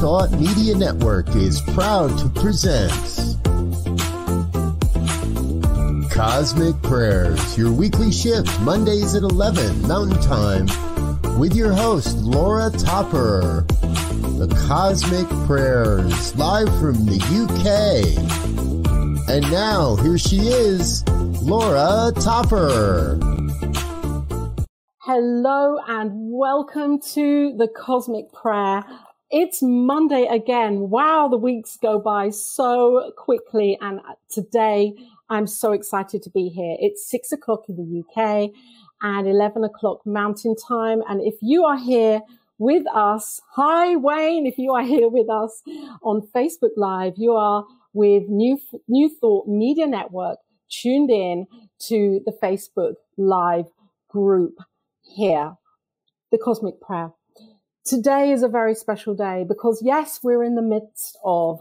Thought Media Network is proud to present Cosmic Prayers, your weekly shift Mondays at 11 Mountain Time with your host, Laura Topper. The Cosmic Prayers, live from the UK. And now, here she is, Laura Topper. Hello and welcome to the Cosmic Prayer. It's Monday again. Wow, the weeks go by so quickly. And uh, today I'm so excited to be here. It's six o'clock in the UK and 11 o'clock mountain time. And if you are here with us, hi Wayne, if you are here with us on Facebook Live, you are with New, New Thought Media Network tuned in to the Facebook Live group here, the cosmic prayer. Today is a very special day because yes, we're in the midst of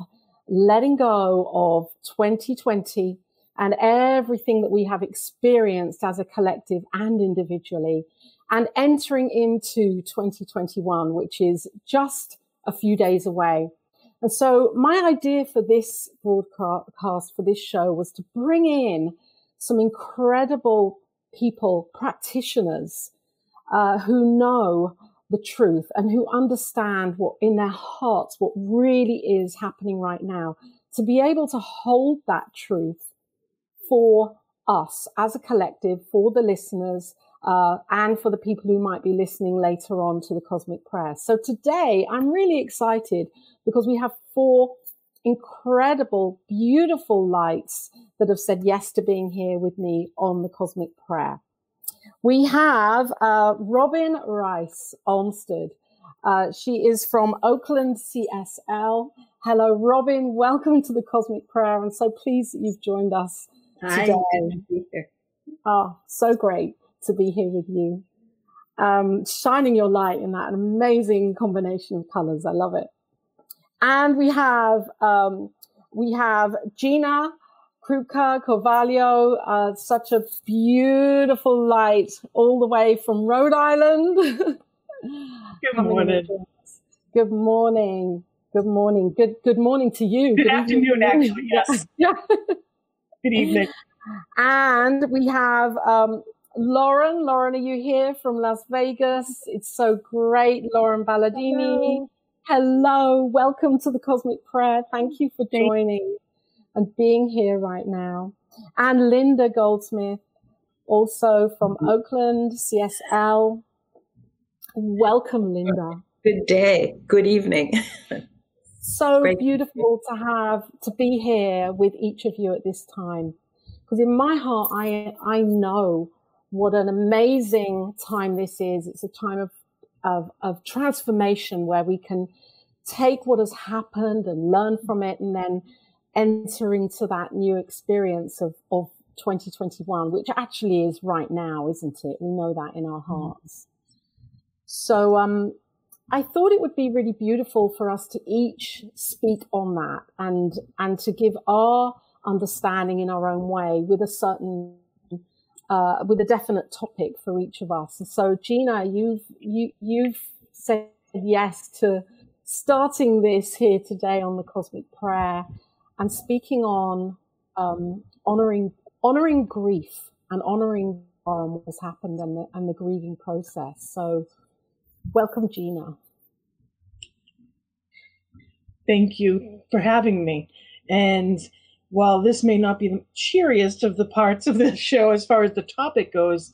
letting go of 2020 and everything that we have experienced as a collective and individually and entering into 2021, which is just a few days away. And so my idea for this broadcast, for this show was to bring in some incredible people, practitioners uh, who know the truth and who understand what in their hearts, what really is happening right now, to be able to hold that truth for us as a collective, for the listeners, uh, and for the people who might be listening later on to the Cosmic Prayer. So today I'm really excited because we have four incredible, beautiful lights that have said yes to being here with me on the Cosmic Prayer. We have uh, Robyn Rice Olmstead. Uh, she is from Oakland CSL. Hello, Robin. Welcome to the Cosmic Prayer. I'm so pleased that you've joined us Hi, today. to be here. Oh, so great to be here with you. Um, shining your light in that amazing combination of colors. I love it. And we have um, we have Gina Krupka Colvario, uh, such a beautiful light all the way from Rhode Island. Good morning. Good morning. Good morning. Good good morning to you. Good, afternoon, actually. Yes. yeah. Good evening. And we have um, Lauren. Lauren, are you here from Las Vegas? It's so great. Lauren Ballardini. Hello. Hello. Welcome to the Cosmic Prayer. Thank you for joining and being here right now. And Linda Goldsmith, also from mm-hmm. Oakland, CSL. Welcome, Linda. Good day. Good evening. so Great. beautiful to have to be here with each of you at this time. Because in my heart, I I know what an amazing time this is. It's a time of of, of transformation where we can take what has happened and learn from it and then enter into that new experience of, of 2021, which actually is right now, isn't it? We know that in our mm-hmm. hearts. So, um, I thought it would be really beautiful for us to each speak on that and, and to give our understanding in our own way with a certain, uh, with a definite topic for each of us. And so, Gina, you've, you, you've said yes to starting this here today on the Cosmic Prayer and speaking on um, honoring honoring grief and honoring um, what's happened and the, and the grieving process. So, welcome, Gina. Thank you for having me. And while this may not be the cheeriest of the parts of the show as far as the topic goes,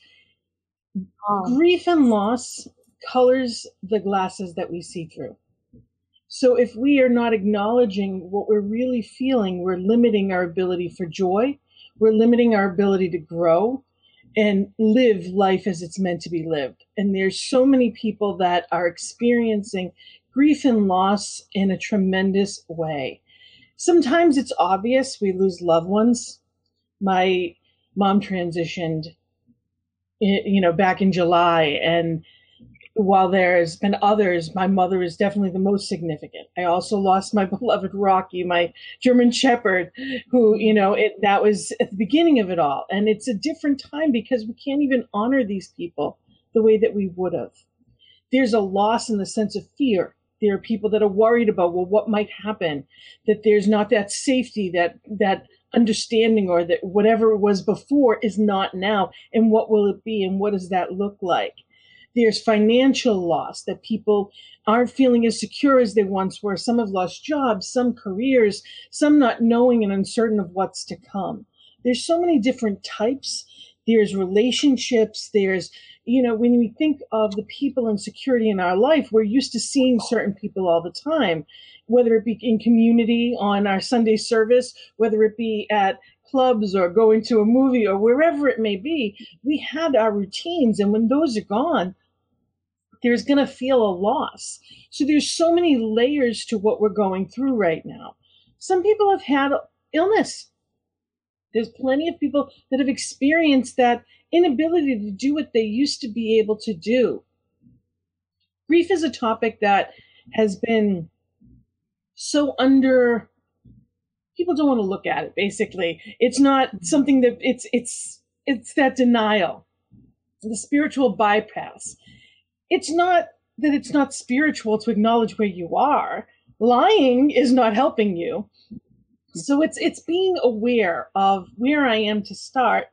um, grief and loss colors the glasses that we see through. So if we are not acknowledging what we're really feeling, we're limiting our ability for joy. We're limiting our ability to grow and live life as it's meant to be lived. And there's so many people that are experiencing grief and loss in a tremendous way. Sometimes it's obvious we lose loved ones. My mom transitioned, eh, you know, back in July and while there's been others, my mother is definitely the most significant. I also lost my beloved Rocky, my German Shepherd, who, you know, it, that was at the beginning of it all. And it's a different time because we can't even honor these people the way that we would have. There's a loss in the sense of fear. There are people that are worried about, well, what might happen? That there's not that safety, that, that understanding or that whatever it was before is not now. And what will it be? And what does that look like? There's financial loss that people aren't feeling as secure as they once were. Some have lost jobs, some careers, some not knowing and uncertain of what's to come. There's so many different types. There's relationships. There's, you know, when we think of the people and security in our life, we're used to seeing certain people all the time, whether it be in community on our Sunday service, whether it be at clubs or going to a movie or wherever it may be. We had our routines. And when those are gone, there's going to feel a loss. So there's so many layers to what we're going through right now. Some people have had illness. There's plenty of people that have experienced that inability to do what they used to be able to do. Grief is a topic that has been so under people don't want to look at it basically it's not something that it's it's it's that denial the spiritual bypass it's not that it's not spiritual to acknowledge where you are. Lying is not helping you. So it's it's being aware of where I am to start,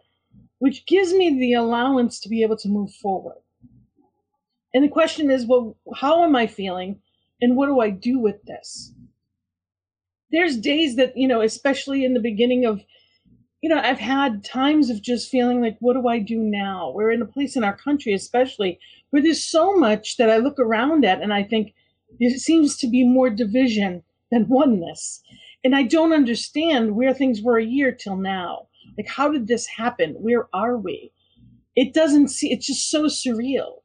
which gives me the allowance to be able to move forward. And the question is, well, how am I feeling and what do I do with this? There's days that, you know, especially in the beginning of you know, I've had times of just feeling like, what do I do now? We're in a place in our country, especially where there's so much that I look around at and I think there seems to be more division than oneness. And I don't understand where things were a year till now. Like, how did this happen? Where are we? It doesn't see, it's just so surreal.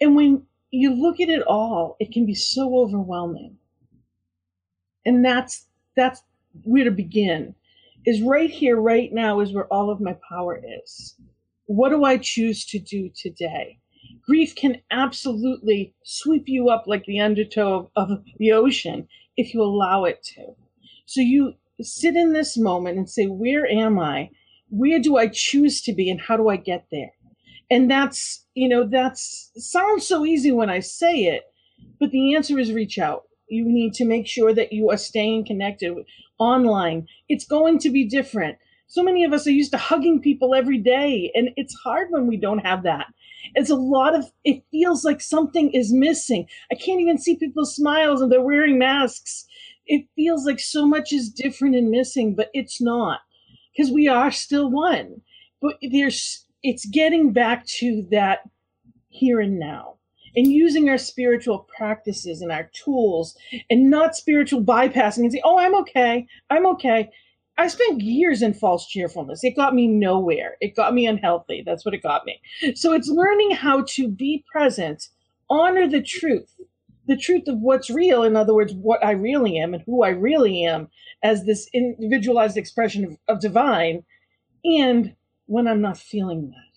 And when you look at it all, it can be so overwhelming. And that's, that's where to begin is right here, right now, is where all of my power is. What do I choose to do today? Grief can absolutely sweep you up like the undertow of, of the ocean if you allow it to. So you sit in this moment and say, Where am I? Where do I choose to be? And how do I get there? And that's, you know, that's sounds so easy when I say it, but the answer is reach out. You need to make sure that you are staying connected online. It's going to be different. So many of us are used to hugging people every day, and it's hard when we don't have that. It's a lot of, it feels like something is missing. I can't even see people's smiles and they're wearing masks. It feels like so much is different and missing, but it's not because we are still one. But there's, it's getting back to that here and now and using our spiritual practices and our tools and not spiritual bypassing and say, oh, I'm okay. I'm okay. I spent years in false cheerfulness. It got me nowhere. It got me unhealthy. That's what it got me. So it's learning how to be present, honor the truth, the truth of what's real. In other words, what I really am and who I really am as this individualized expression of, of divine. And when I'm not feeling that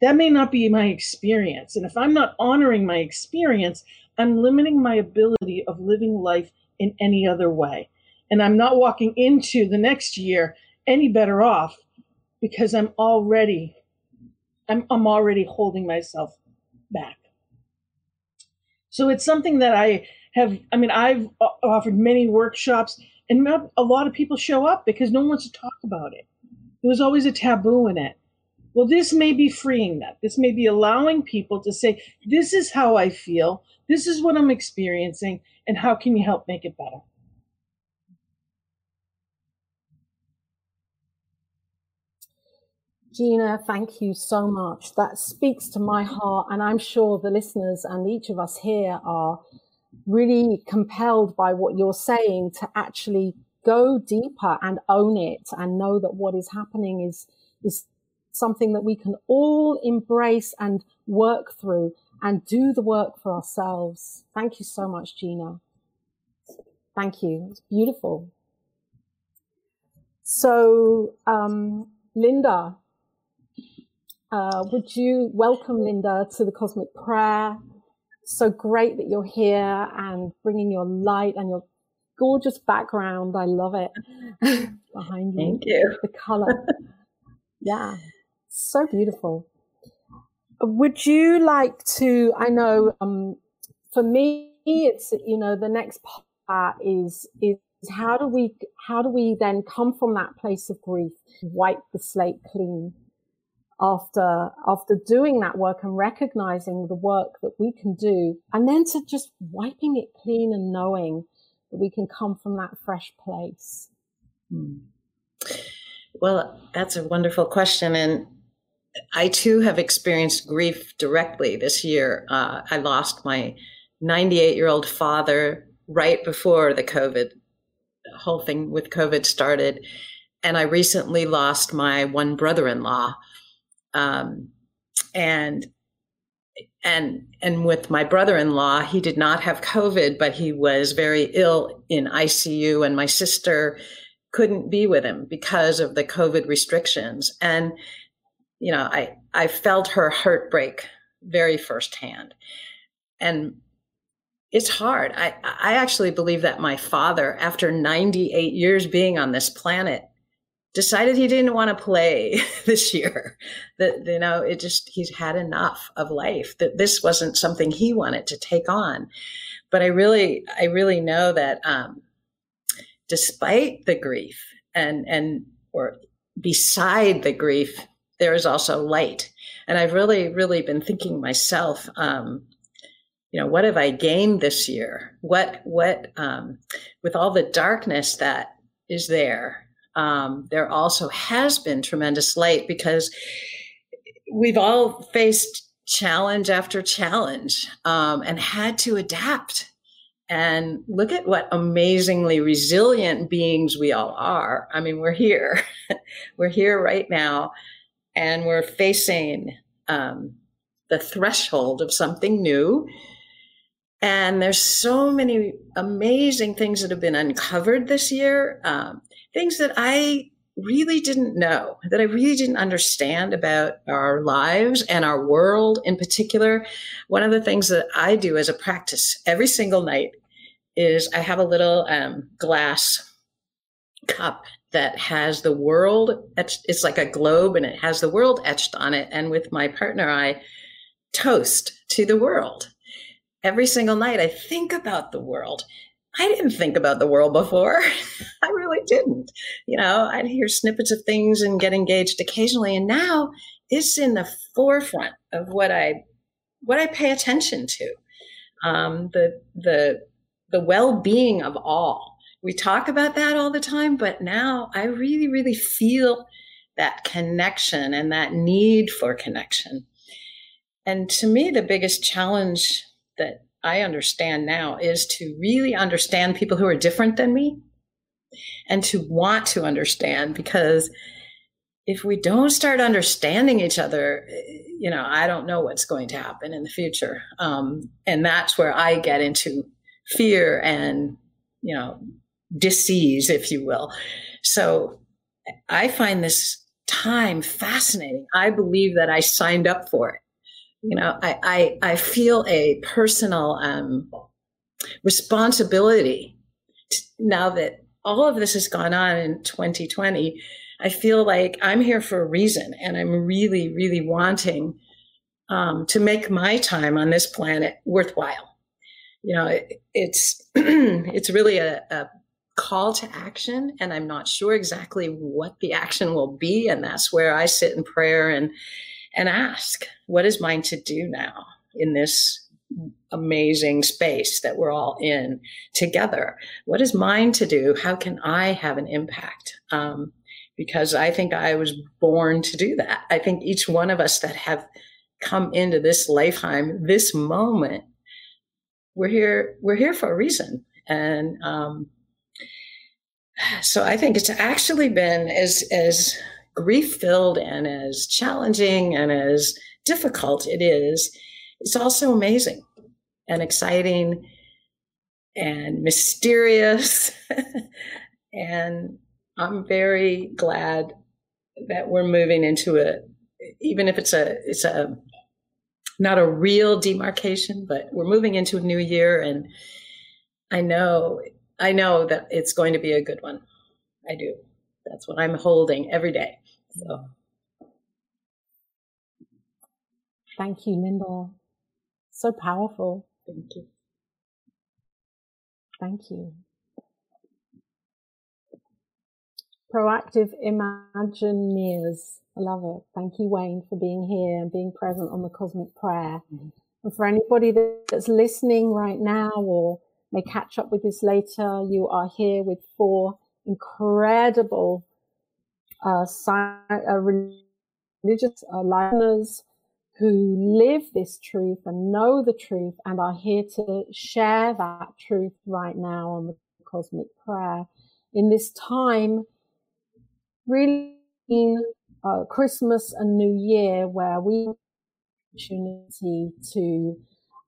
that may not be my experience. And if I'm not honoring my experience, I'm limiting my ability of living life in any other way. And I'm not walking into the next year any better off because I'm already I'm, I'm already holding myself back. So it's something that I have, I mean, I've uh, offered many workshops and a lot of people show up because no one wants to talk about it. There's always a taboo in it. Well, this may be freeing that. This may be allowing people to say, this is how I feel. This is what I'm experiencing. And how can you help make it better? Gina, thank you so much. That speaks to my heart. And I'm sure the listeners and each of us here are really compelled by what you're saying to actually go deeper and own it and know that what is happening is, is something that we can all embrace and work through and do the work for ourselves. Thank you so much, Gina. Thank you. It's beautiful. So, um, Linda, uh, would you welcome Linda to the Cosmic Prayer? So great that you're here and bringing your light and your gorgeous background. I love it behind you. Thank you. The color. yeah. So beautiful. Would you like to? I know um, for me, it's you know the next part is is how do we how do we then come from that place of grief wipe the slate clean after after doing that work and recognizing the work that we can do and then to just wiping it clean and knowing that we can come from that fresh place hmm. well that's a wonderful question and i too have experienced grief directly this year uh, i lost my 98 year old father right before the covid the whole thing with covid started and i recently lost my one brother-in-law um, and and and with my brother-in-law he did not have covid but he was very ill in icu and my sister couldn't be with him because of the covid restrictions. And you know i i felt her heartbreak very firsthand. And it's hard. I i actually believe that my father after 98 years being on this planet decided he didn't want to play this year. That you know it just he's had enough of life that this wasn't something he wanted to take on. But i really i really know that um despite the grief and and or beside the grief there is also light. And i've really really been thinking myself um you know what have i gained this year? What what um with all the darkness that is there um, there also has been tremendous light because we've all faced challenge after challenge um, and had to adapt. And look at what amazingly resilient beings we all are. I mean, we're here. we're here right now, and we're facing um, the threshold of something new. And there's so many amazing things that have been uncovered this year. Um, things that I really didn't know, that I really didn't understand about our lives and our world in particular. One of the things that I do as a practice every single night is I have a little um, glass cup that has the world etched, it's like a globe and it has the world etched on it. And with my partner, I toast to the world. Every single night, I think about the world I didn't think about the world before. I really didn't. You know, I'd hear snippets of things and get engaged occasionally. And now it's in the forefront of what I what I pay attention to. Um, the the the well-being of all. We talk about that all the time, but now I really, really feel that connection and that need for connection. And to me, the biggest challenge that I understand now is to really understand people who are different than me and to want to understand because if we don't start understanding each other, you know, I don't know what's going to happen in the future. Um, and that's where I get into fear and, you know, disease, if you will. So I find this time fascinating. I believe that I signed up for it you know, I, I, I feel a personal um, responsibility to, now that all of this has gone on in 2020. I feel like I'm here for a reason, and I'm really, really wanting um, to make my time on this planet worthwhile. You know, it, it's it's really a, a call to action, and I'm not sure exactly what the action will be, and that's where I sit in prayer and and ask, what is mine to do now in this amazing space that we're all in together? What is mine to do? How can I have an impact? Um, because I think I was born to do that. I think each one of us that have come into this lifetime, this moment, we're here. We're here for a reason, and um, so I think it's actually been as as grief filled and as challenging and as difficult it is, it's also amazing and exciting and mysterious. and I'm very glad that we're moving into a, even if it's a, it's a, not a real demarcation, but we're moving into a new year. And I know, I know that it's going to be a good one. I do. That's what I'm holding every day. So. Thank you, Linda. So powerful. Thank you. Thank you. Proactive Imagineers. I love it. Thank you, Wayne, for being here and being present on the Cosmic Prayer. Mm-hmm. And for anybody that's listening right now or may catch up with this later, you are here with four incredible uh, uh, religious uh, learners who live this truth and know the truth and are here to share that truth right now on the cosmic prayer. In this time really in uh, Christmas and New Year where we have the opportunity to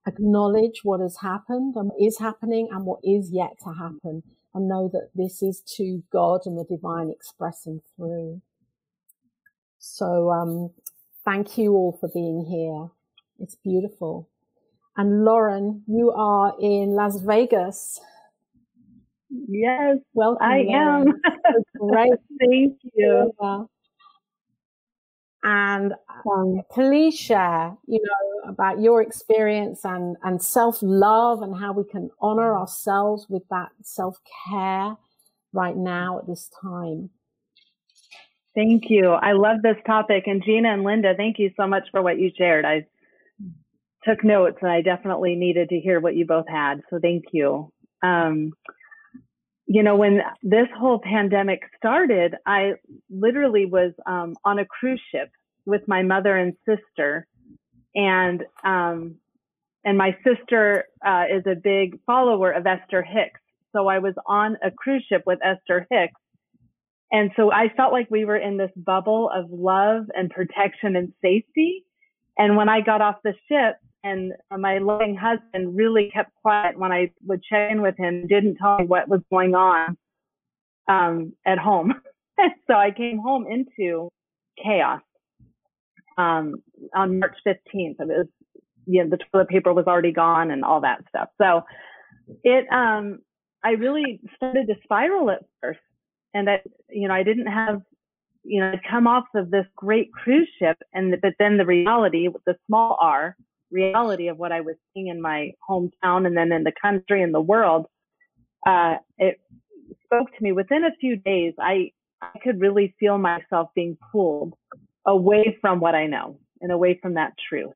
acknowledge what has happened and is happening and what is yet to happen and know that this is to God and the divine expressing through. So, um, thank you all for being here. It's beautiful. And Lauren, you are in Las Vegas. Yes, well, I Lauren. am. Great. Thank you. And um, please share, you know, about your experience and, and self love and how we can honor ourselves with that self care right now at this time. Thank you. I love this topic. And Gina and Linda, thank you so much for what you shared. I took notes and I definitely needed to hear what you both had. So thank you. Um, you know, when this whole pandemic started, I literally was um, on a cruise ship with my mother and sister, and um, and my sister uh, is a big follower of Esther Hicks. So I was on a cruise ship with Esther Hicks, and so I felt like we were in this bubble of love and protection and safety. And when I got off the ship, and my loving husband really kept quiet when I would check in with him, didn't tell me what was going on um, at home. so I came home into chaos um, on March 15th. It was, you know, the toilet paper was already gone and all that stuff. So it, um, I really started to spiral at first. And I, you know, I didn't have, you know, I'd come off of this great cruise ship and, but then the reality with the small R, reality of what I was seeing in my hometown and then in the country and the world, uh, it spoke to me within a few days. I, I could really feel myself being pulled away from what I know and away from that truth.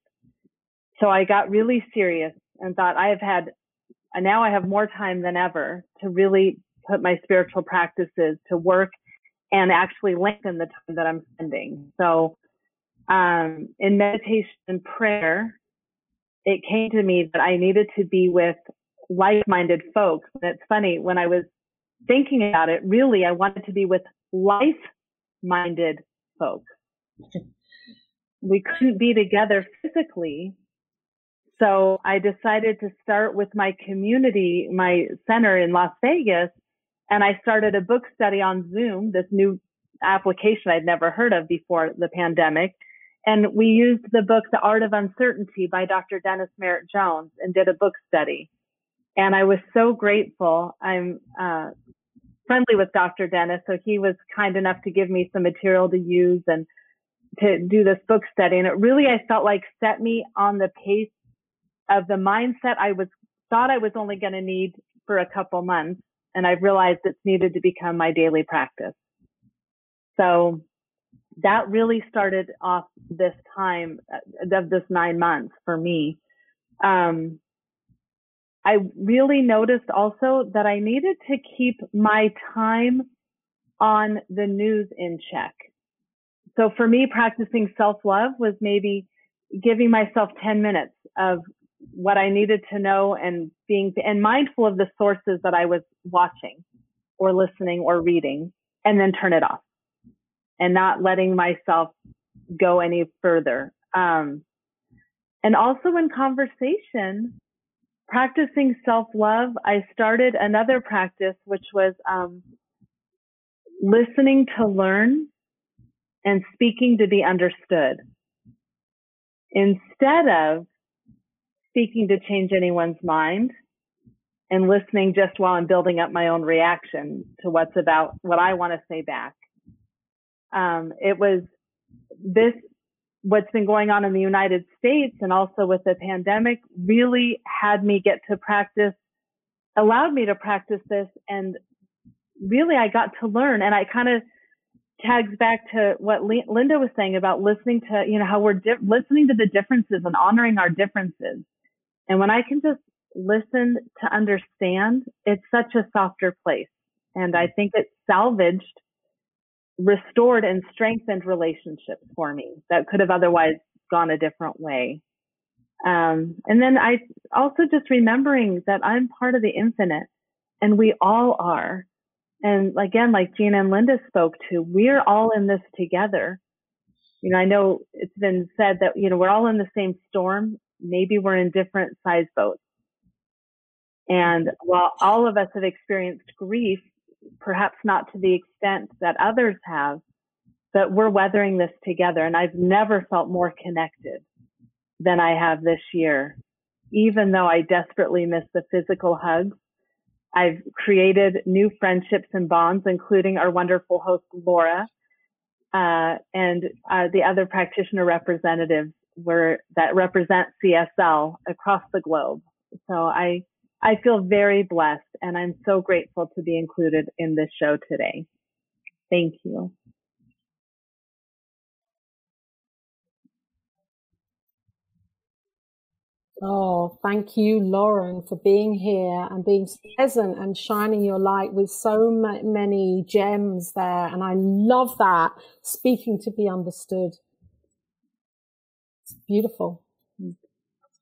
So I got really serious and thought I have had, and now I have more time than ever to really put my spiritual practices to work and actually lengthen the time that I'm spending. So, um, in meditation and prayer, it came to me that I needed to be with like-minded folks. And it's funny when I was thinking about it, really, I wanted to be with life-minded folks. we couldn't be together physically. So I decided to start with my community, my center in Las Vegas, and I started a book study on Zoom, this new application I'd never heard of before the pandemic. And we used the book, The Art of Uncertainty by Dr. Dennis Merritt Jones and did a book study. And I was so grateful. I'm, uh, friendly with Dr. Dennis. So he was kind enough to give me some material to use and to do this book study. And it really, I felt like set me on the pace of the mindset I was thought I was only going to need for a couple months. And I realized it's needed to become my daily practice. So that really started off this time uh, of this nine months for me. Um, I really noticed also that I needed to keep my time on the news in check. So for me, practicing self love was maybe giving myself 10 minutes of what I needed to know and being and mindful of the sources that I was watching or listening or reading and then turn it off and not letting myself go any further. Um, and also in conversation, practicing self love, I started another practice, which was um, listening to learn and speaking to be understood instead of speaking to change anyone's mind and listening just while I'm building up my own reaction to what's about what I want to say back. Um, it was this, what's been going on in the United States and also with the pandemic really had me get to practice allowed me to practice this. And really, I got to learn. And I kind of tags back to what Linda was saying about listening to, you know, how we're di- listening to the differences and honoring our differences. And when I can just listen to understand, it's such a softer place. And I think it salvaged, restored and strengthened relationships for me that could have otherwise gone a different way. Um, and then I also just remembering that I'm part of the infinite and we all are. And again, like Gina and Linda spoke to, we're all in this together. You know, I know it's been said that, you know, we're all in the same storm. Maybe we're in different size boats. And while all of us have experienced grief, perhaps not to the extent that others have, but we're weathering this together. And I've never felt more connected than I have this year. Even though I desperately miss the physical hugs, I've created new friendships and bonds, including our wonderful host, Laura, uh, and uh, the other practitioner representatives were, that represent CSL across the globe. So I, I feel very blessed and I'm so grateful to be included in this show today. Thank you. Oh, thank you, Lauren, for being here and being present and shining your light with so many gems there. And I love that speaking to be understood. It's beautiful.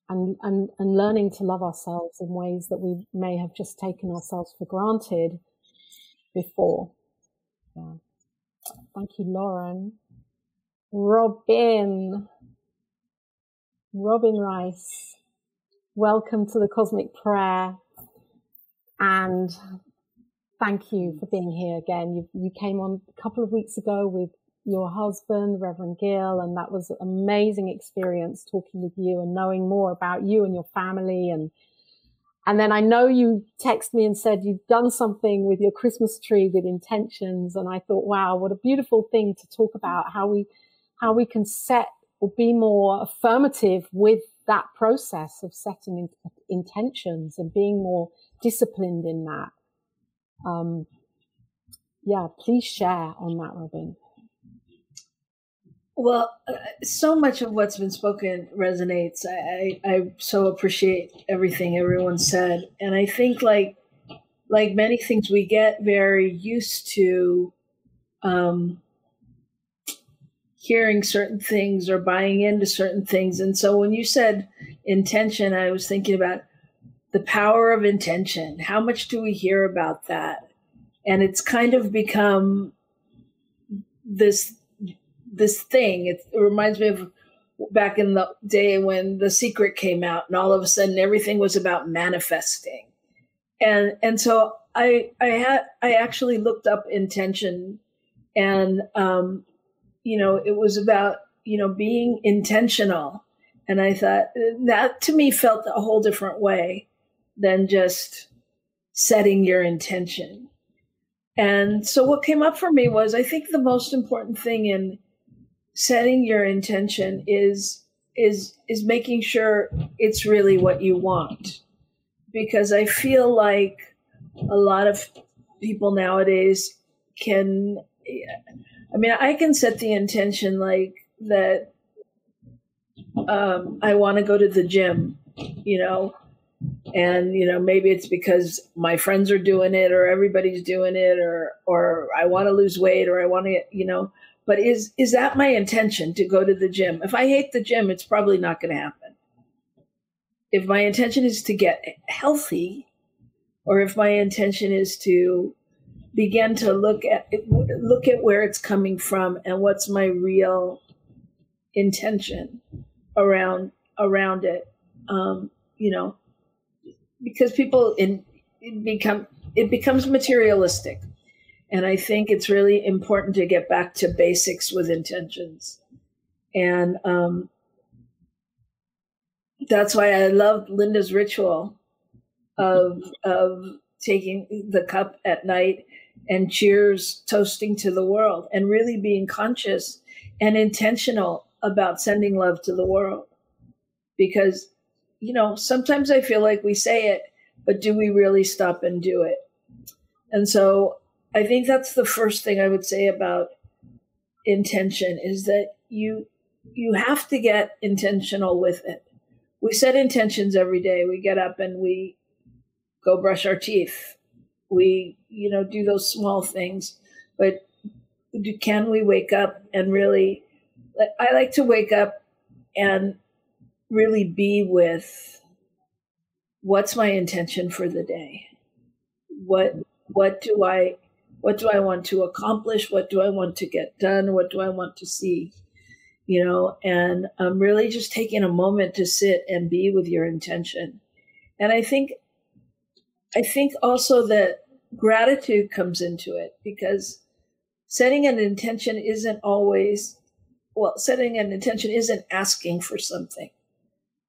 And, and, and learning to love ourselves in ways that we may have just taken ourselves for granted before. Yeah. Thank you, Lauren. Robyn. Robyn Rice welcome to the Cosmic Prayer. And thank you for being here again. You, you came on a couple of weeks ago with your husband, Reverend Gill, and that was an amazing experience talking with you and knowing more about you and your family. And, and then I know you texted me and said you've done something with your Christmas tree with intentions. And I thought, wow, what a beautiful thing to talk about how we, how we can set or be more affirmative with that process of setting in, intentions and being more disciplined in that. Um, yeah, please share on that, Robyn. Well, uh, so much of what's been spoken resonates. I, I, I so appreciate everything everyone said, and I think like like many things, we get very used to um, hearing certain things or buying into certain things. And so when you said intention, I was thinking about the power of intention. How much do we hear about that? And it's kind of become this this thing. It, it reminds me of back in the day when The Secret came out, and all of a sudden everything was about manifesting. And and so I I had I actually looked up intention, and um, you know, it was about, you know, being intentional. And I thought that to me felt a whole different way than just setting your intention. And so what came up for me was I think the most important thing in setting your intention is is is making sure it's really what you want. Because I feel like a lot of people nowadays can I mean, I can set the intention like that um, I want to go to the gym, you know, and you know maybe it's because my friends are doing it or everybody's doing it or or I want to lose weight or I want to you know but is is that my intention to go to the gym? If I hate the gym it's probably not going to happen. If my intention is to get healthy or if my intention is to begin to look at look at where it's coming from and what's my real intention around around it um, you know because people in it become it becomes materialistic and i think it's really important to get back to basics with intentions and um, that's why i love linda's ritual of of taking the cup at night and cheers toasting to the world and really being conscious and intentional about sending love to the world because you know sometimes i feel like we say it but do we really stop and do it? And so I think that's the first thing I would say about intention is that you you have to get intentional with it. We set intentions every day. We get up and we go brush our teeth. We, you know, do those small things. But can we wake up and really I like to wake up and really be with what's my intention for the day? What what do I what do I want to accomplish? What do I want to get done? What do I want to see? You know, and I'm really just taking a moment to sit and be with your intention. And I think I think also that gratitude comes into it because setting an intention isn't always well, setting an intention isn't asking for something.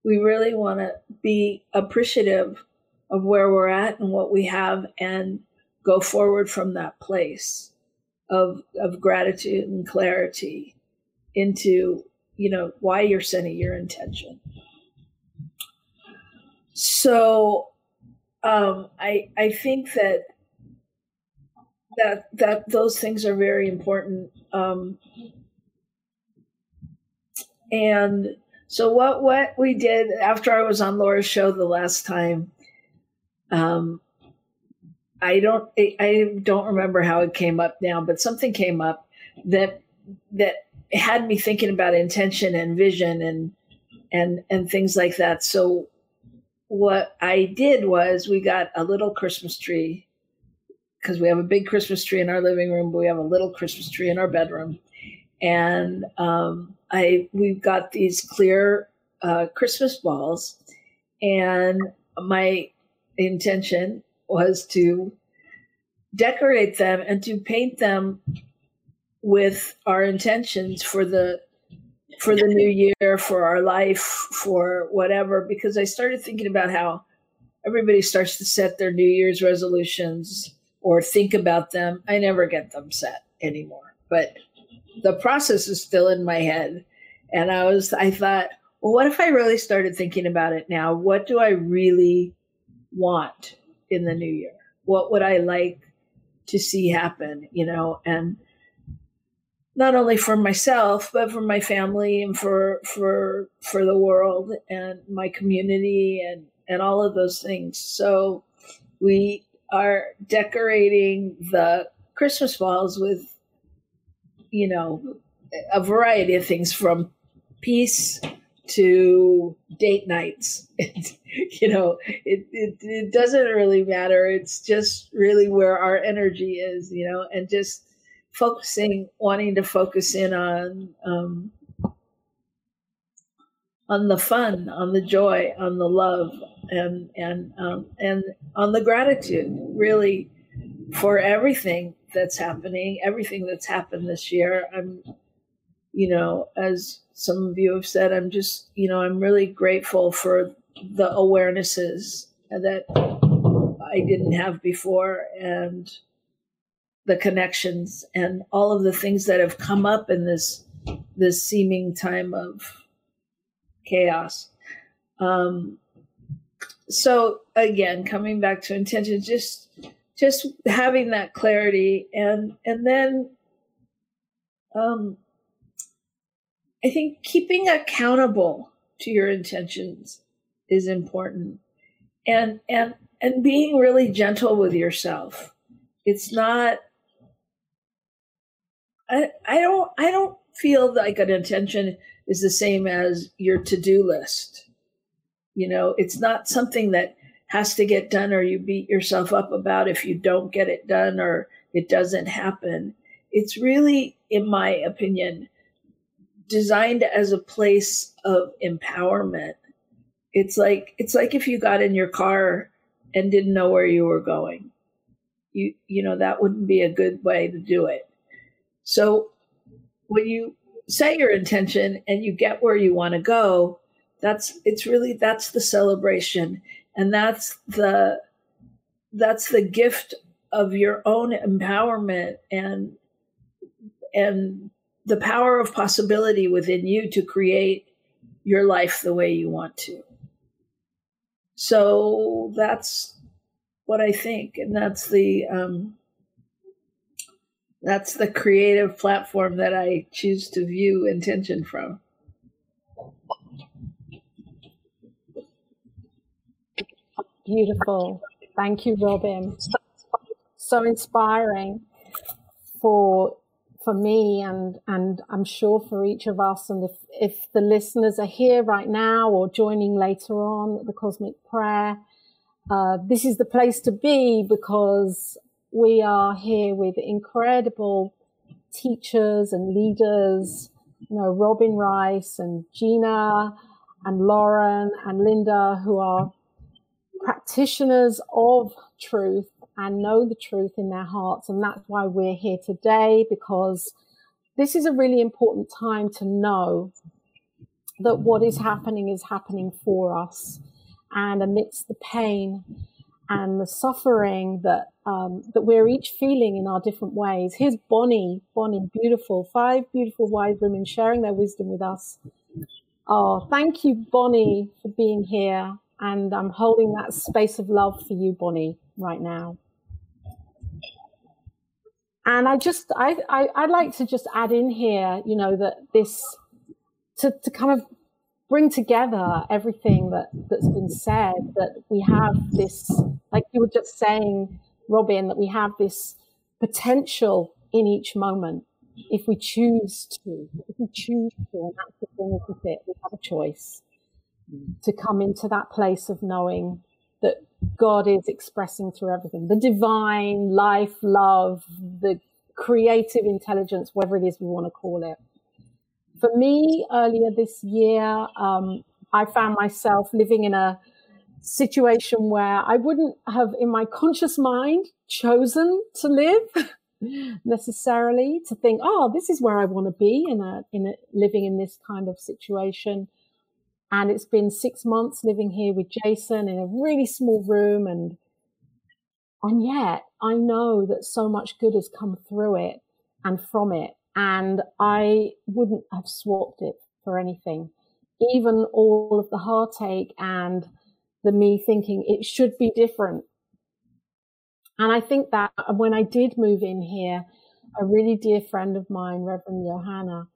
We really want to be appreciative of where we're at and what we have and go forward from that place of of gratitude and clarity into you know why you're sending your intention so um, I I think that that that those things are very important. Um, and so what what we did after I was on Laura's show the last time, um, I don't I don't remember how it came up now, but something came up that that had me thinking about intention and vision and and and things like that. So what I did was we got a little Christmas tree because we have a big Christmas tree in our living room, but we have a little Christmas tree in our bedroom. And um, I we've got these clear uh, Christmas balls, and my intention was to decorate them and to paint them with our intentions for the for the new year, for our life, for whatever, because I started thinking about how everybody starts to set their New Year's resolutions or think about them. I never get them set anymore, but the process is still in my head. And I was, I thought, well, what if I really started thinking about it now? What do I really want in the new year? What would I like to see happen, you know? And not only for myself but for my family and for for for the world and my community and and all of those things so we are decorating the christmas balls with you know a variety of things from peace to date nights you know it, it it doesn't really matter it's just really where our energy is you know and just focusing, wanting to focus in on um, on the fun, on the joy, on the love, and and um, and on the gratitude, really, for everything that's happening, everything that's happened this year. I'm, you know, as some of you have said, I'm just, you know, I'm really grateful for the awarenesses that I didn't have before, and the connections and all of the things that have come up in this this seeming time of chaos. Um, so again, coming back to intention, just just having that clarity and and then um, I think keeping accountable to your intentions is important and and and being really gentle with yourself. It's not I, I don't I don't feel like an intention is the same as your to-do list. You know, it's not something that has to get done or you beat yourself up about if you don't get it done or it doesn't happen. It's really, in my opinion, designed as a place of empowerment. It's like it's like if you got in your car and didn't know where you were going. You you know that wouldn't be a good way to do it. So when you set your intention and you get where you want to go, that's it's really that's the celebration and that's the that's the gift of your own empowerment and and the power of possibility within you to create your life the way you want to. So that's what I think, and that's the um, that's the creative platform that I choose to view intention from. Beautiful. Thank you, Robyn. So inspiring for for me and and I'm sure for each of us. And if if the listeners are here right now or joining later on at the cosmic prayer uh, this is the place to be because we are here with incredible teachers and leaders you know Robyn Rice and Gina and Lauren and Linda who are practitioners of truth and know the truth in their hearts. And that's why we're here today because this is a really important time to know that what is happening is happening for us. And amidst the pain and the suffering that um, that we're each feeling in our different ways. Here's Bonnie, Bonnie, beautiful, five beautiful wise women sharing their wisdom with us. Oh, thank you, Bonnie, for being here. And I'm holding that space of love for you, Bonnie, right now. And I just, I, I, I'd like to just add in here, you know, that this, to, to kind of bring together everything that, that's been said, that we have this, like you were just saying, Robyn, that we have this potential in each moment if we choose to, if we choose to, and that's the thing with it, we have a choice to come into that place of knowing that God is expressing through everything the divine, life, love, the creative intelligence, whatever it is we want to call it. For me, earlier this year, um, I found myself living in a situation where I wouldn't have, in my conscious mind, chosen to live necessarily to think, oh, this is where I want to be in a, in a, living in this kind of situation. And it's been six months living here with Jason in a really small room. And, and yet I know that so much good has come through it and from it. And I wouldn't have swapped it for anything. Even all of the heartache and the me thinking it should be different. And I think that when I did move in here, a really dear friend of mine, Reverend Johanna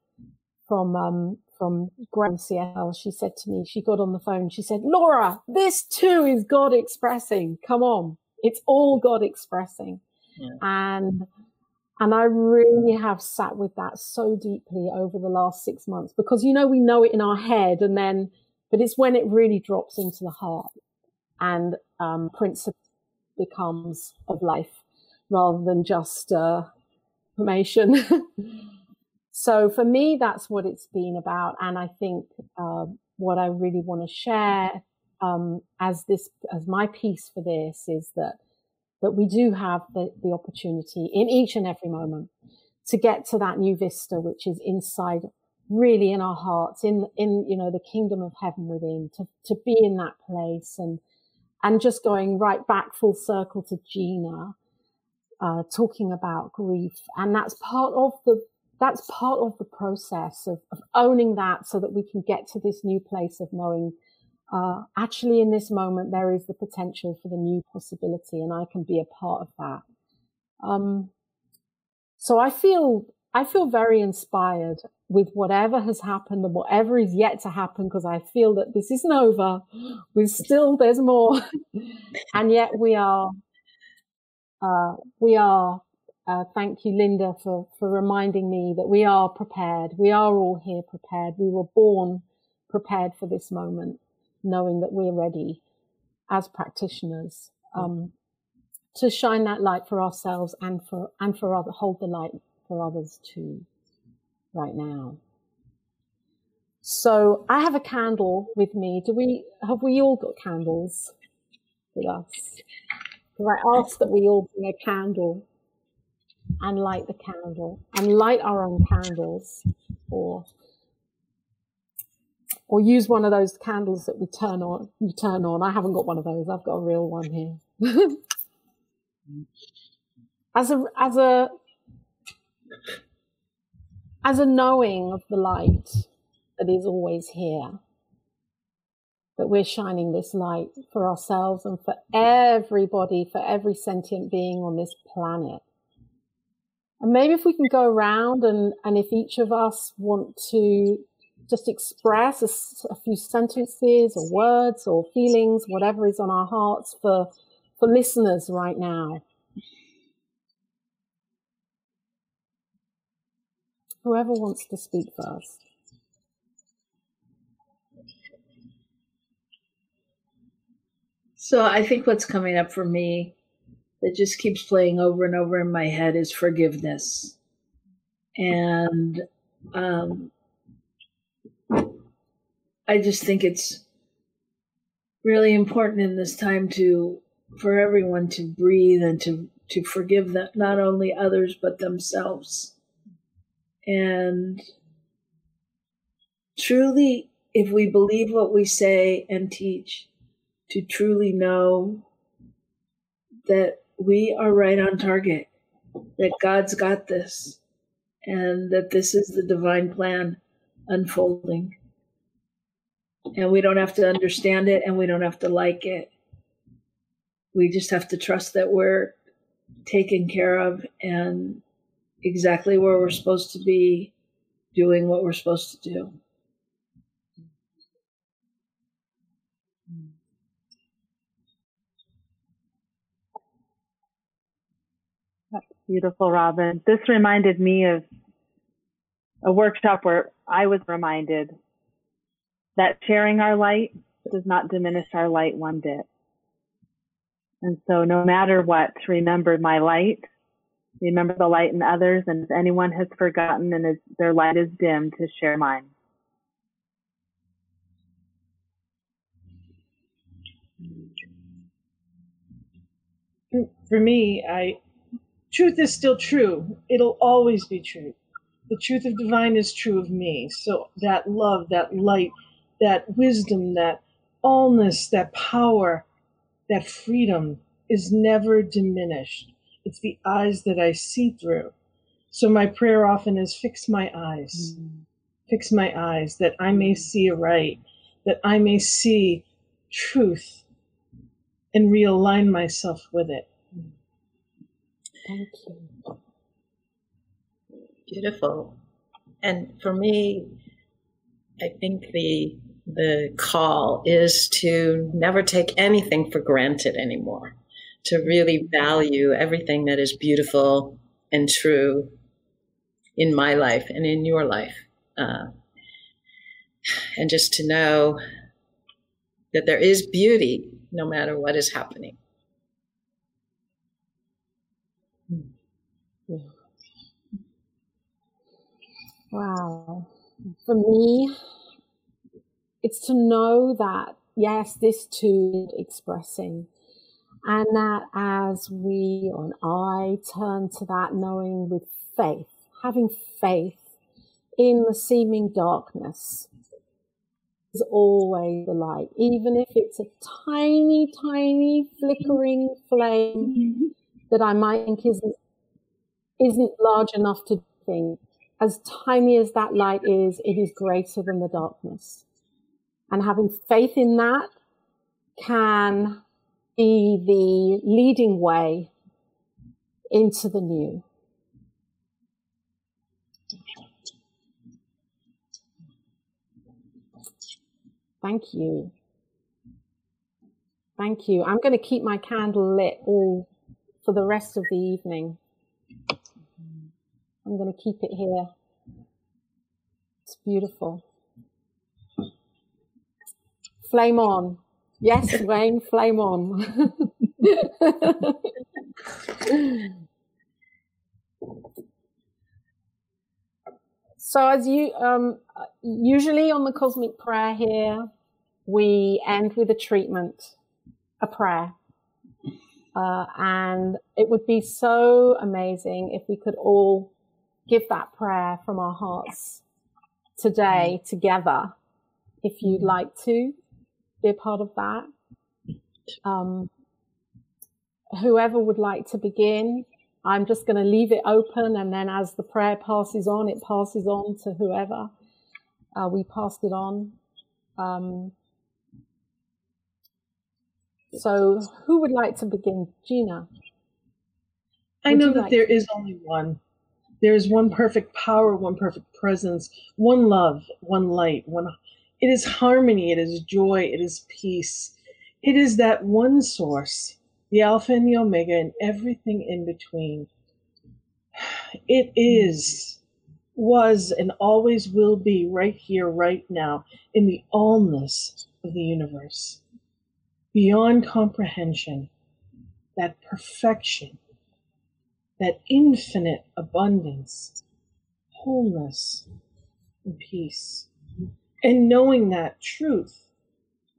from um, from Graham CL, she said to me, she got on the phone, she said, Laura, this too is God expressing. Come on. It's all God expressing. Yeah. And and I really have sat with that so deeply over the last six months because you know we know it in our head and then but it's when it really drops into the heart and um, principle becomes of life rather than just uh, information. So for me, that's what it's been about. And I think uh, what I really want to share um, as this, as my piece for this is that, that we do have the, the opportunity in each and every moment to get to that new vista, which is inside really in our hearts, in, in, you know, the kingdom of heaven within, to, to be in that place and, and just going right back full circle to Gina, uh, talking about grief. And that's part of the, that's part of the process of, of, owning that so that we can get to this new place of knowing uh, actually in this moment there is the potential for the new possibility and i can be a part of that. Um, so i feel i feel very inspired with whatever has happened and whatever is yet to happen because i feel that this isn't over. We still there's more. And yet we are uh, we are uh, thank you, Linda, for, for reminding me that we are prepared. We are all here prepared. We were born prepared for this moment, knowing that we're ready as practitioners um, to shine that light for ourselves and for and for other hold the light for others too. Right now. So I have a candle with me. Do we have we all got candles with us? Because I ask that we all bring a candle and light the candle and light our own candles or or use one of those candles that we turn on you turn on. I haven't got one of those. I've got a real one here. As a as a as a knowing of the light that is always here that we're shining this light for ourselves and for everybody, for every sentient being on this planet. And maybe if we can go around and, and if each of us want to just express a, a, few sentences or words or feelings, whatever is on our hearts for, for listeners right now. Whoever wants to speak first. So I think what's coming up for me that just keeps playing over and over in my head is forgiveness. And um, I just think it's really important in this time to for everyone to breathe and to to forgive that not only others but themselves. And truly, if we believe what we say and teach, to truly know that we are right on target, that God's got this, and that this is the divine plan unfolding. And we don't have to understand it and we don't have to like it. We just have to trust that we're taken care of and exactly where we're supposed to be doing what we're supposed to do. Beautiful, Robyn. This reminded me of a workshop where I was reminded that sharing our light does not diminish our light one bit. And so no matter what, remember my light, remember the light in others, and if anyone has forgotten and is, their light is dim, to share mine. For me, I truth is still true. It'll always be true. The truth of divine is true of me. So that love, that light, that wisdom, that allness, that power, that freedom is never diminished. It's the eyes that I see through. So my prayer often is fix my eyes. Mm. Fix my eyes that I may see aright, that I may see truth and realign myself with it. Thank you. Beautiful. And for me, I think the the call is to never take anything for granted anymore, to really value everything that is beautiful and true in my life and in your life. Uh, and just to know that there is beauty no matter what is happening. Wow. For me, it's to know that, yes, this too is expressing. And that as we and I turn to that knowing with faith, having faith in the seeming darkness is always the light, even if it's a tiny, tiny flickering flame mm-hmm. that I might think isn't isn't large enough to think. As tiny as that light is, it is greater than the darkness. And having faith in that can be the leading way into the new. Thank you. Thank you. I'm going to keep my candle lit all for the rest of the evening. I'm going to keep it here. It's beautiful. Flame on. Yes, Wayne, flame on. so as you um, usually on the cosmic prayer here, we end with a treatment, a prayer. Uh, and it would be so amazing if we could all give that prayer from our hearts today together. If you'd like to be a part of that. Um, whoever would like to begin, I'm just going to leave it open. And then as the prayer passes on, it passes on to whoever. Uh, we passed it on. Um, So, who would like to begin? Gina. I know that like there is only one. There is one perfect power, one perfect presence, one love, one light, one. It is harmony, it is joy, it is peace. It is that one source, the Alpha and the Omega, and everything in between. It is, was, and always will be right here, right now, in the allness of the universe. Beyond comprehension, that perfection that infinite abundance, wholeness, and peace. And knowing that truth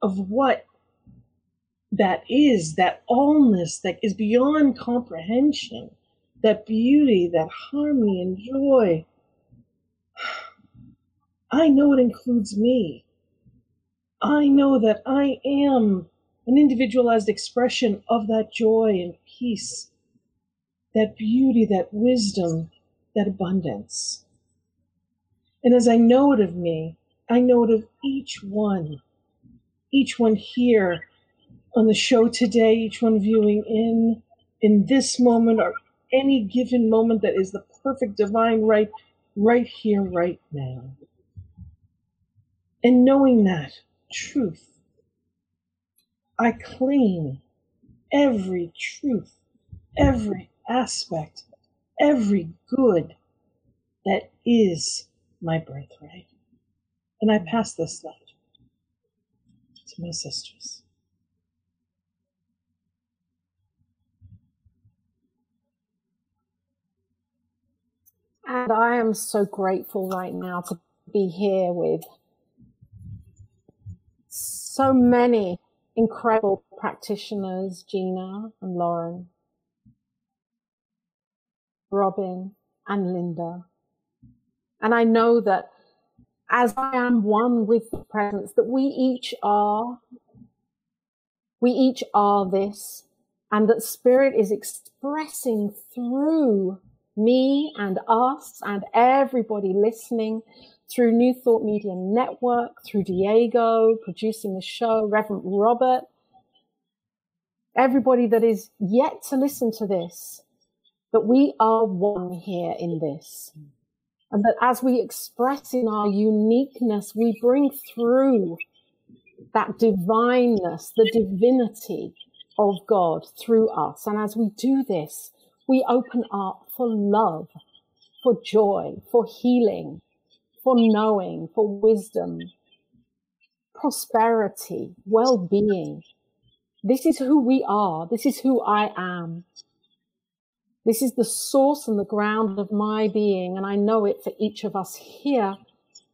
of what that is, that allness that is beyond comprehension, that beauty, that harmony and joy. I know it includes me. I know that I am an individualized expression of that joy and peace that beauty, that wisdom, that abundance. And as I know it of me, I know it of each one, each one here on the show today, each one viewing in, in this moment or any given moment that is the perfect divine right, right here, right now. And knowing that truth, I claim every truth, every aspect, every good that is my birthright. And I pass this light to my sisters. And I am so grateful right now to be here with so many incredible practitioners, Gina and Lauren, Robyn, and Linda. And I know that as I am one with the presence, that we each are, we each are this, and that Spirit is expressing through me and us and everybody listening through New Thought Media Network, through Diego producing the show, Reverend Robert, everybody that is yet to listen to this that we are one here in this. And that as we express in our uniqueness, we bring through that divineness, the divinity of God through us. And as we do this, we open up for love, for joy, for healing, for knowing, for wisdom, prosperity, well being. This is who we are. This is who I am. This is the source and the ground of my being, and I know it for each of us here,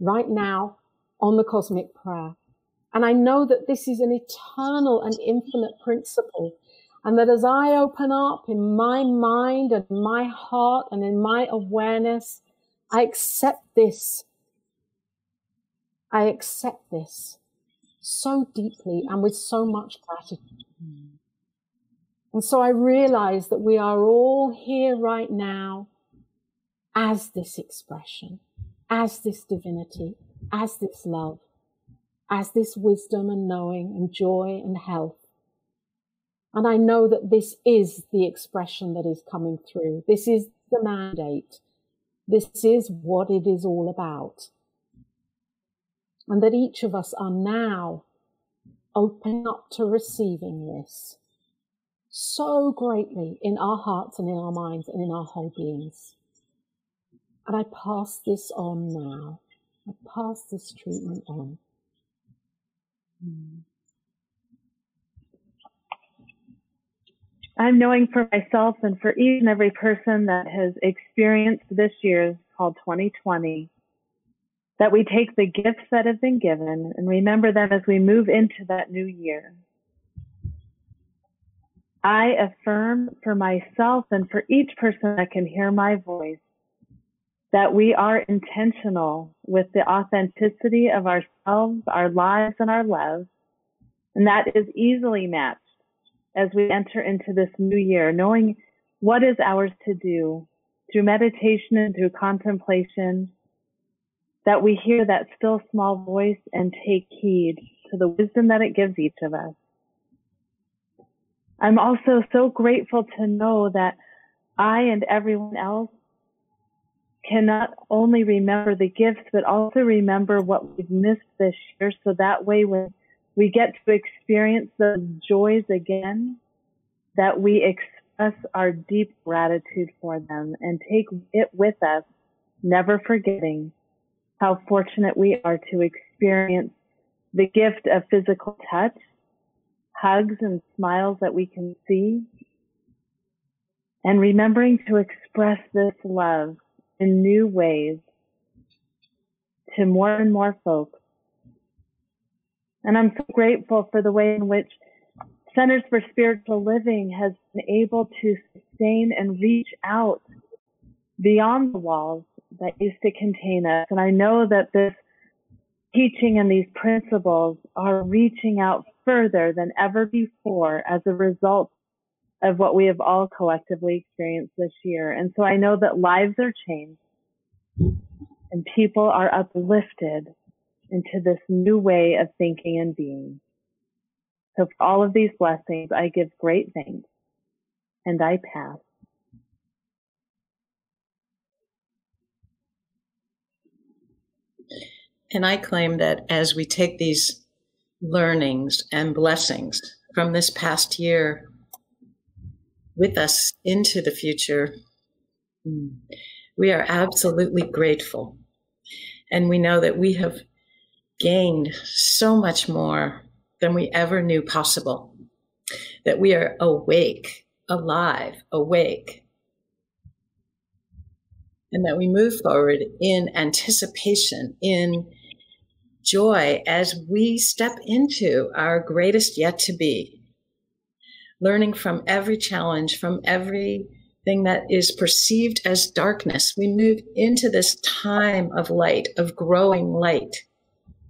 right now, on the cosmic prayer. And I know that this is an eternal and infinite principle. And that as I open up in my mind and my heart and in my awareness, I accept this. I accept this so deeply and with so much gratitude. And so I realize that we are all here right now as this expression, as this divinity, as this love, as this wisdom and knowing and joy and health. And I know that this is the expression that is coming through. This is the mandate. This is what it is all about. And that each of us are now open up to receiving this so greatly in our hearts and in our minds and in our whole beings. And I pass this on now. I pass this treatment on. I'm knowing for myself and for each and every person that has experienced this year called 2020 that we take the gifts that have been given and remember them as we move into that new year. I affirm for myself and for each person that can hear my voice that we are intentional with the authenticity of ourselves, our lives, and our love. And that is easily matched as we enter into this new year, knowing what is ours to do through meditation and through contemplation, that we hear that still small voice and take heed to the wisdom that it gives each of us. I'm also so grateful to know that I and everyone else can not only remember the gifts, but also remember what we've missed this year. So that way, when we get to experience those joys again, that we express our deep gratitude for them and take it with us, never forgetting how fortunate we are to experience the gift of physical touch, hugs and smiles that we can see, and remembering to express this love in new ways to more and more folks. And I'm so grateful for the way in which Centers for Spiritual Living has been able to sustain and reach out beyond the walls that used to contain us. And I know that this teaching and these principles are reaching out further than ever before as a result of what we have all collectively experienced this year. And so I know that lives are changed and people are uplifted into this new way of thinking and being. So for all of these blessings, I give great thanks and I pass. And I claim that as we take these learnings and blessings from this past year with us into the future, hmm, we are absolutely grateful. And we know that we have gained so much more than we ever knew possible. That we are awake, alive, awake. And that we move forward in anticipation, in joy as we step into our greatest yet to be. Learning from every challenge, from every thing that is perceived as darkness. We move into this time of light, of growing light.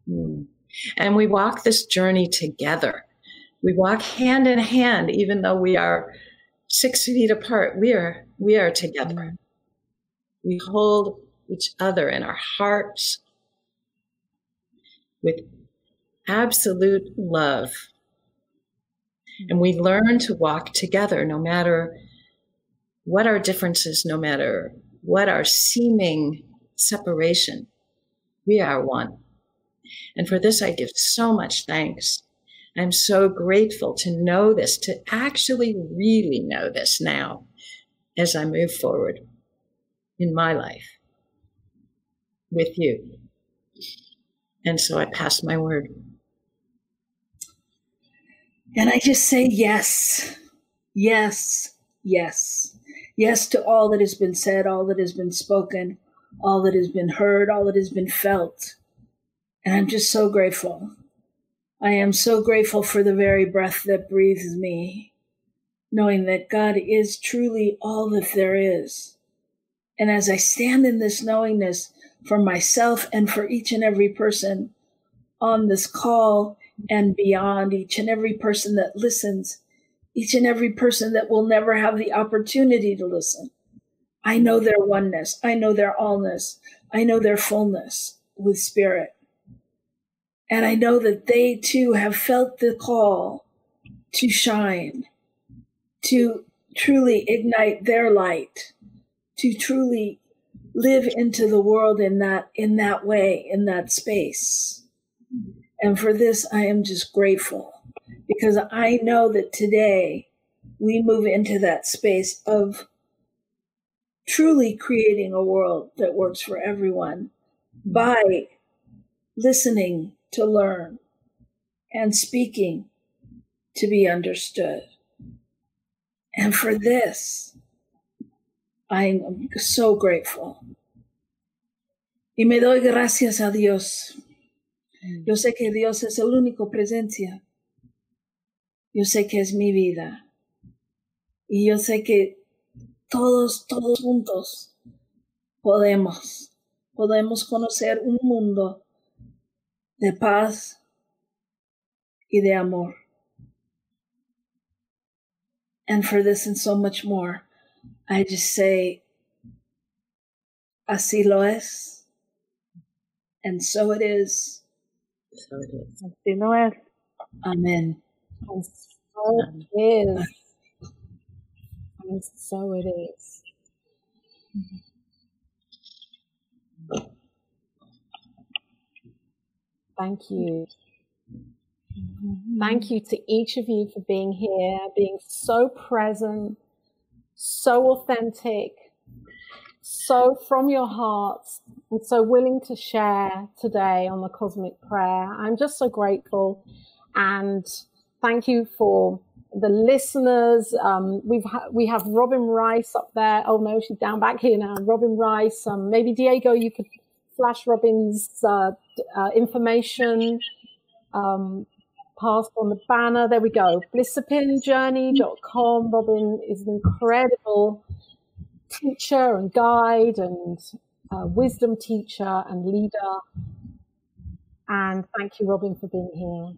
Hmm. And we walk this journey together. We walk hand in hand, even though we are six feet apart. We are, we are together. We hold each other in our hearts with absolute love. And we learn to walk together no matter what our differences, no matter what our seeming separation, we are one. And for this, I give so much thanks. I'm so grateful to know this, to actually really know this now as I move forward in my life with you. And so I pass my word. And I just say yes, yes, yes. Yes to all that has been said, all that has been spoken, all that has been heard, all that has been felt. And I'm just so grateful. I am so grateful for the very breath that breathes me, knowing that God is truly all that there is. And as I stand in this knowingness for myself and for each and every person on this call and beyond, each and every person that listens, each and every person that will never have the opportunity to listen. I know their oneness. I know their allness. I know their fullness with spirit. And I know that they too have felt the call to shine, to truly ignite their light, to truly live into the world in that, in that way, in that space. And for this, I am just grateful because I know that today we move into that space of truly creating a world that works for everyone by listening to learn and speaking to be understood. And for this, I'm so grateful. Y me doy gracias a Dios. Yo sé que Dios es el único presencia Yo sé que es mi vida. Y yo sé que todos, todos juntos podemos, podemos conocer un mundo de paz y de amor. And for this and so much more, I just say, así lo es, and so it is. So it is. Así lo es. Amen. So it is. And so it is. Thank you. Thank you to each of you for being here, being so present, so authentic, so from your hearts, and so willing to share today on the Cosmic Prayer. I'm just so grateful. And thank you for the listeners. Um, we've ha- we have Robyn Rice up there. Oh no, she's down back here now. Robyn Rice. Um, maybe Diego, you could flash Robyn's uh, uh, information. Um, passed on the banner. There we go. Blissipinjourney.com. Robyn is an incredible teacher and guide and uh, wisdom teacher and leader. And thank you, Robyn, for being here.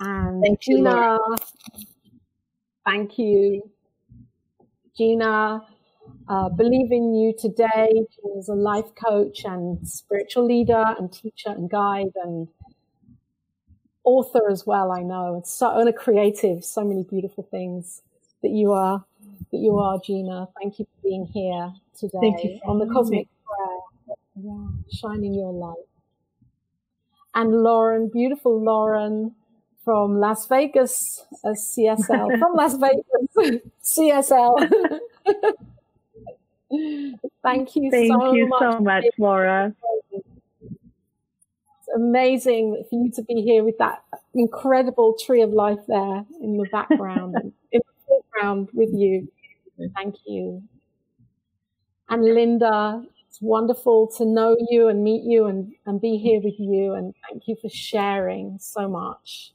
And thank you, Gina, Laura. thank you. Gina, uh, believe in you today. Gina's a life coach and spiritual leader and teacher and guide and author as well. I know, and so and a creative. So many beautiful things that you are. That you are, Gina. Thank you for being here today Thank you for on the Cosmic Prayer. Yeah, shining your light. And Lauren, beautiful Lauren from Las Vegas, uh, CSL, from Las Vegas, CSL. Thank you Thank so you much. so much, Laura. Amazing for you to be here with that incredible tree of life there in the background, in the foreground with you. Thank you. And Linda, it's wonderful to know you and meet you and, and be here with you. And thank you for sharing so much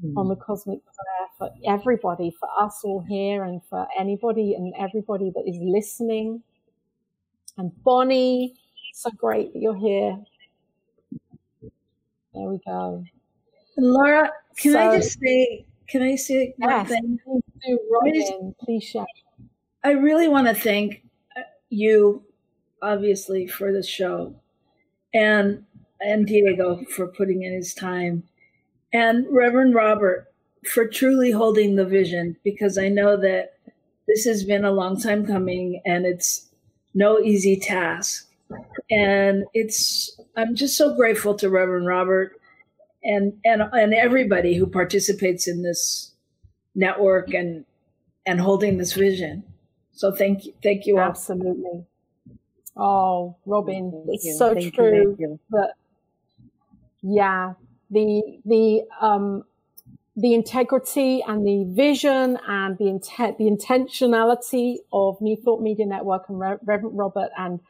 hmm. on the cosmic prayer for everybody, for us all here, and for anybody and everybody that is listening. And Bonnie, so great that you're here. There we go. And Laura, can So- I just say, can I say one thing? please Robyn. Please share. I really want to thank uh, you, obviously, for the show, and and Diego for putting in his time, and Reverend Robert for truly holding the vision because I know that this has been a long time coming and it's no easy task, and it's I'm just so grateful to Reverend Robert and and and everybody who participates in this network and and holding this vision. So thank you, thank you all. Absolutely. Oh, Robyn, it's so Thank true you. that yeah, the the um the integrity and the vision and the intent, the intentionality of New Thought Media Network and Reverend Robert and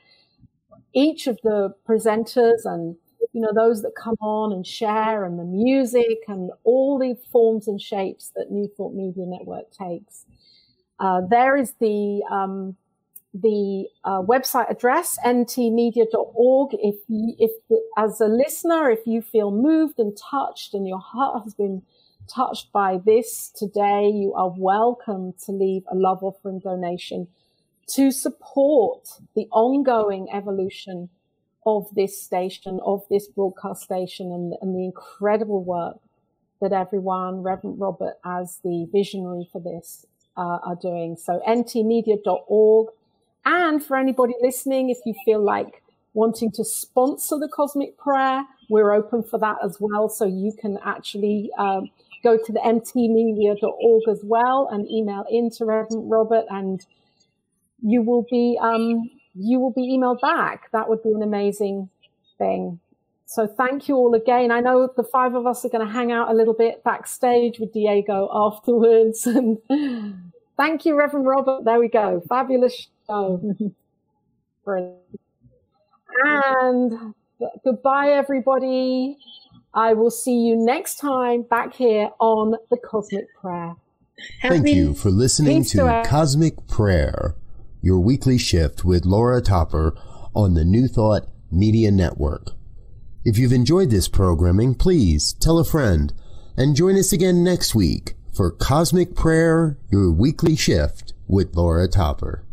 each of the presenters and you know those that come on and share and the music and all the forms and shapes that New Thought Media Network takes. Uh, there is the um, the uh, website address ntmedia.org. If you, if the, as a listener, if you feel moved and touched and your heart has been touched by this today, you are welcome to leave a love offering donation to support the ongoing evolution of this station, of this broadcast station, and, and the incredible work that everyone, Reverend Robert, as the visionary for this, uh, are doing. So ntmedia.org. And for anybody listening, if you feel like wanting to sponsor the Cosmic Prayer, we're open for that as well. So you can actually um, go to the ntmedia.org as well and email into Reverend Robert, and you will be um, you will be emailed back. That would be an amazing thing. So thank you all again. I know the five of us are going to hang out a little bit backstage with Diego afterwards. And thank you, Reverend Robert. There we go. Fabulous show. Brilliant. And goodbye, everybody. I will see you next time back here on the Cosmic Prayer. Thank you for listening Peace to to our- Cosmic Prayer, your weekly shift with Laura Topper on the New Thought Media Network. If you've enjoyed this programming, please tell a friend and join us again next week for Cosmic Prayer, your weekly shift with Laura Topper.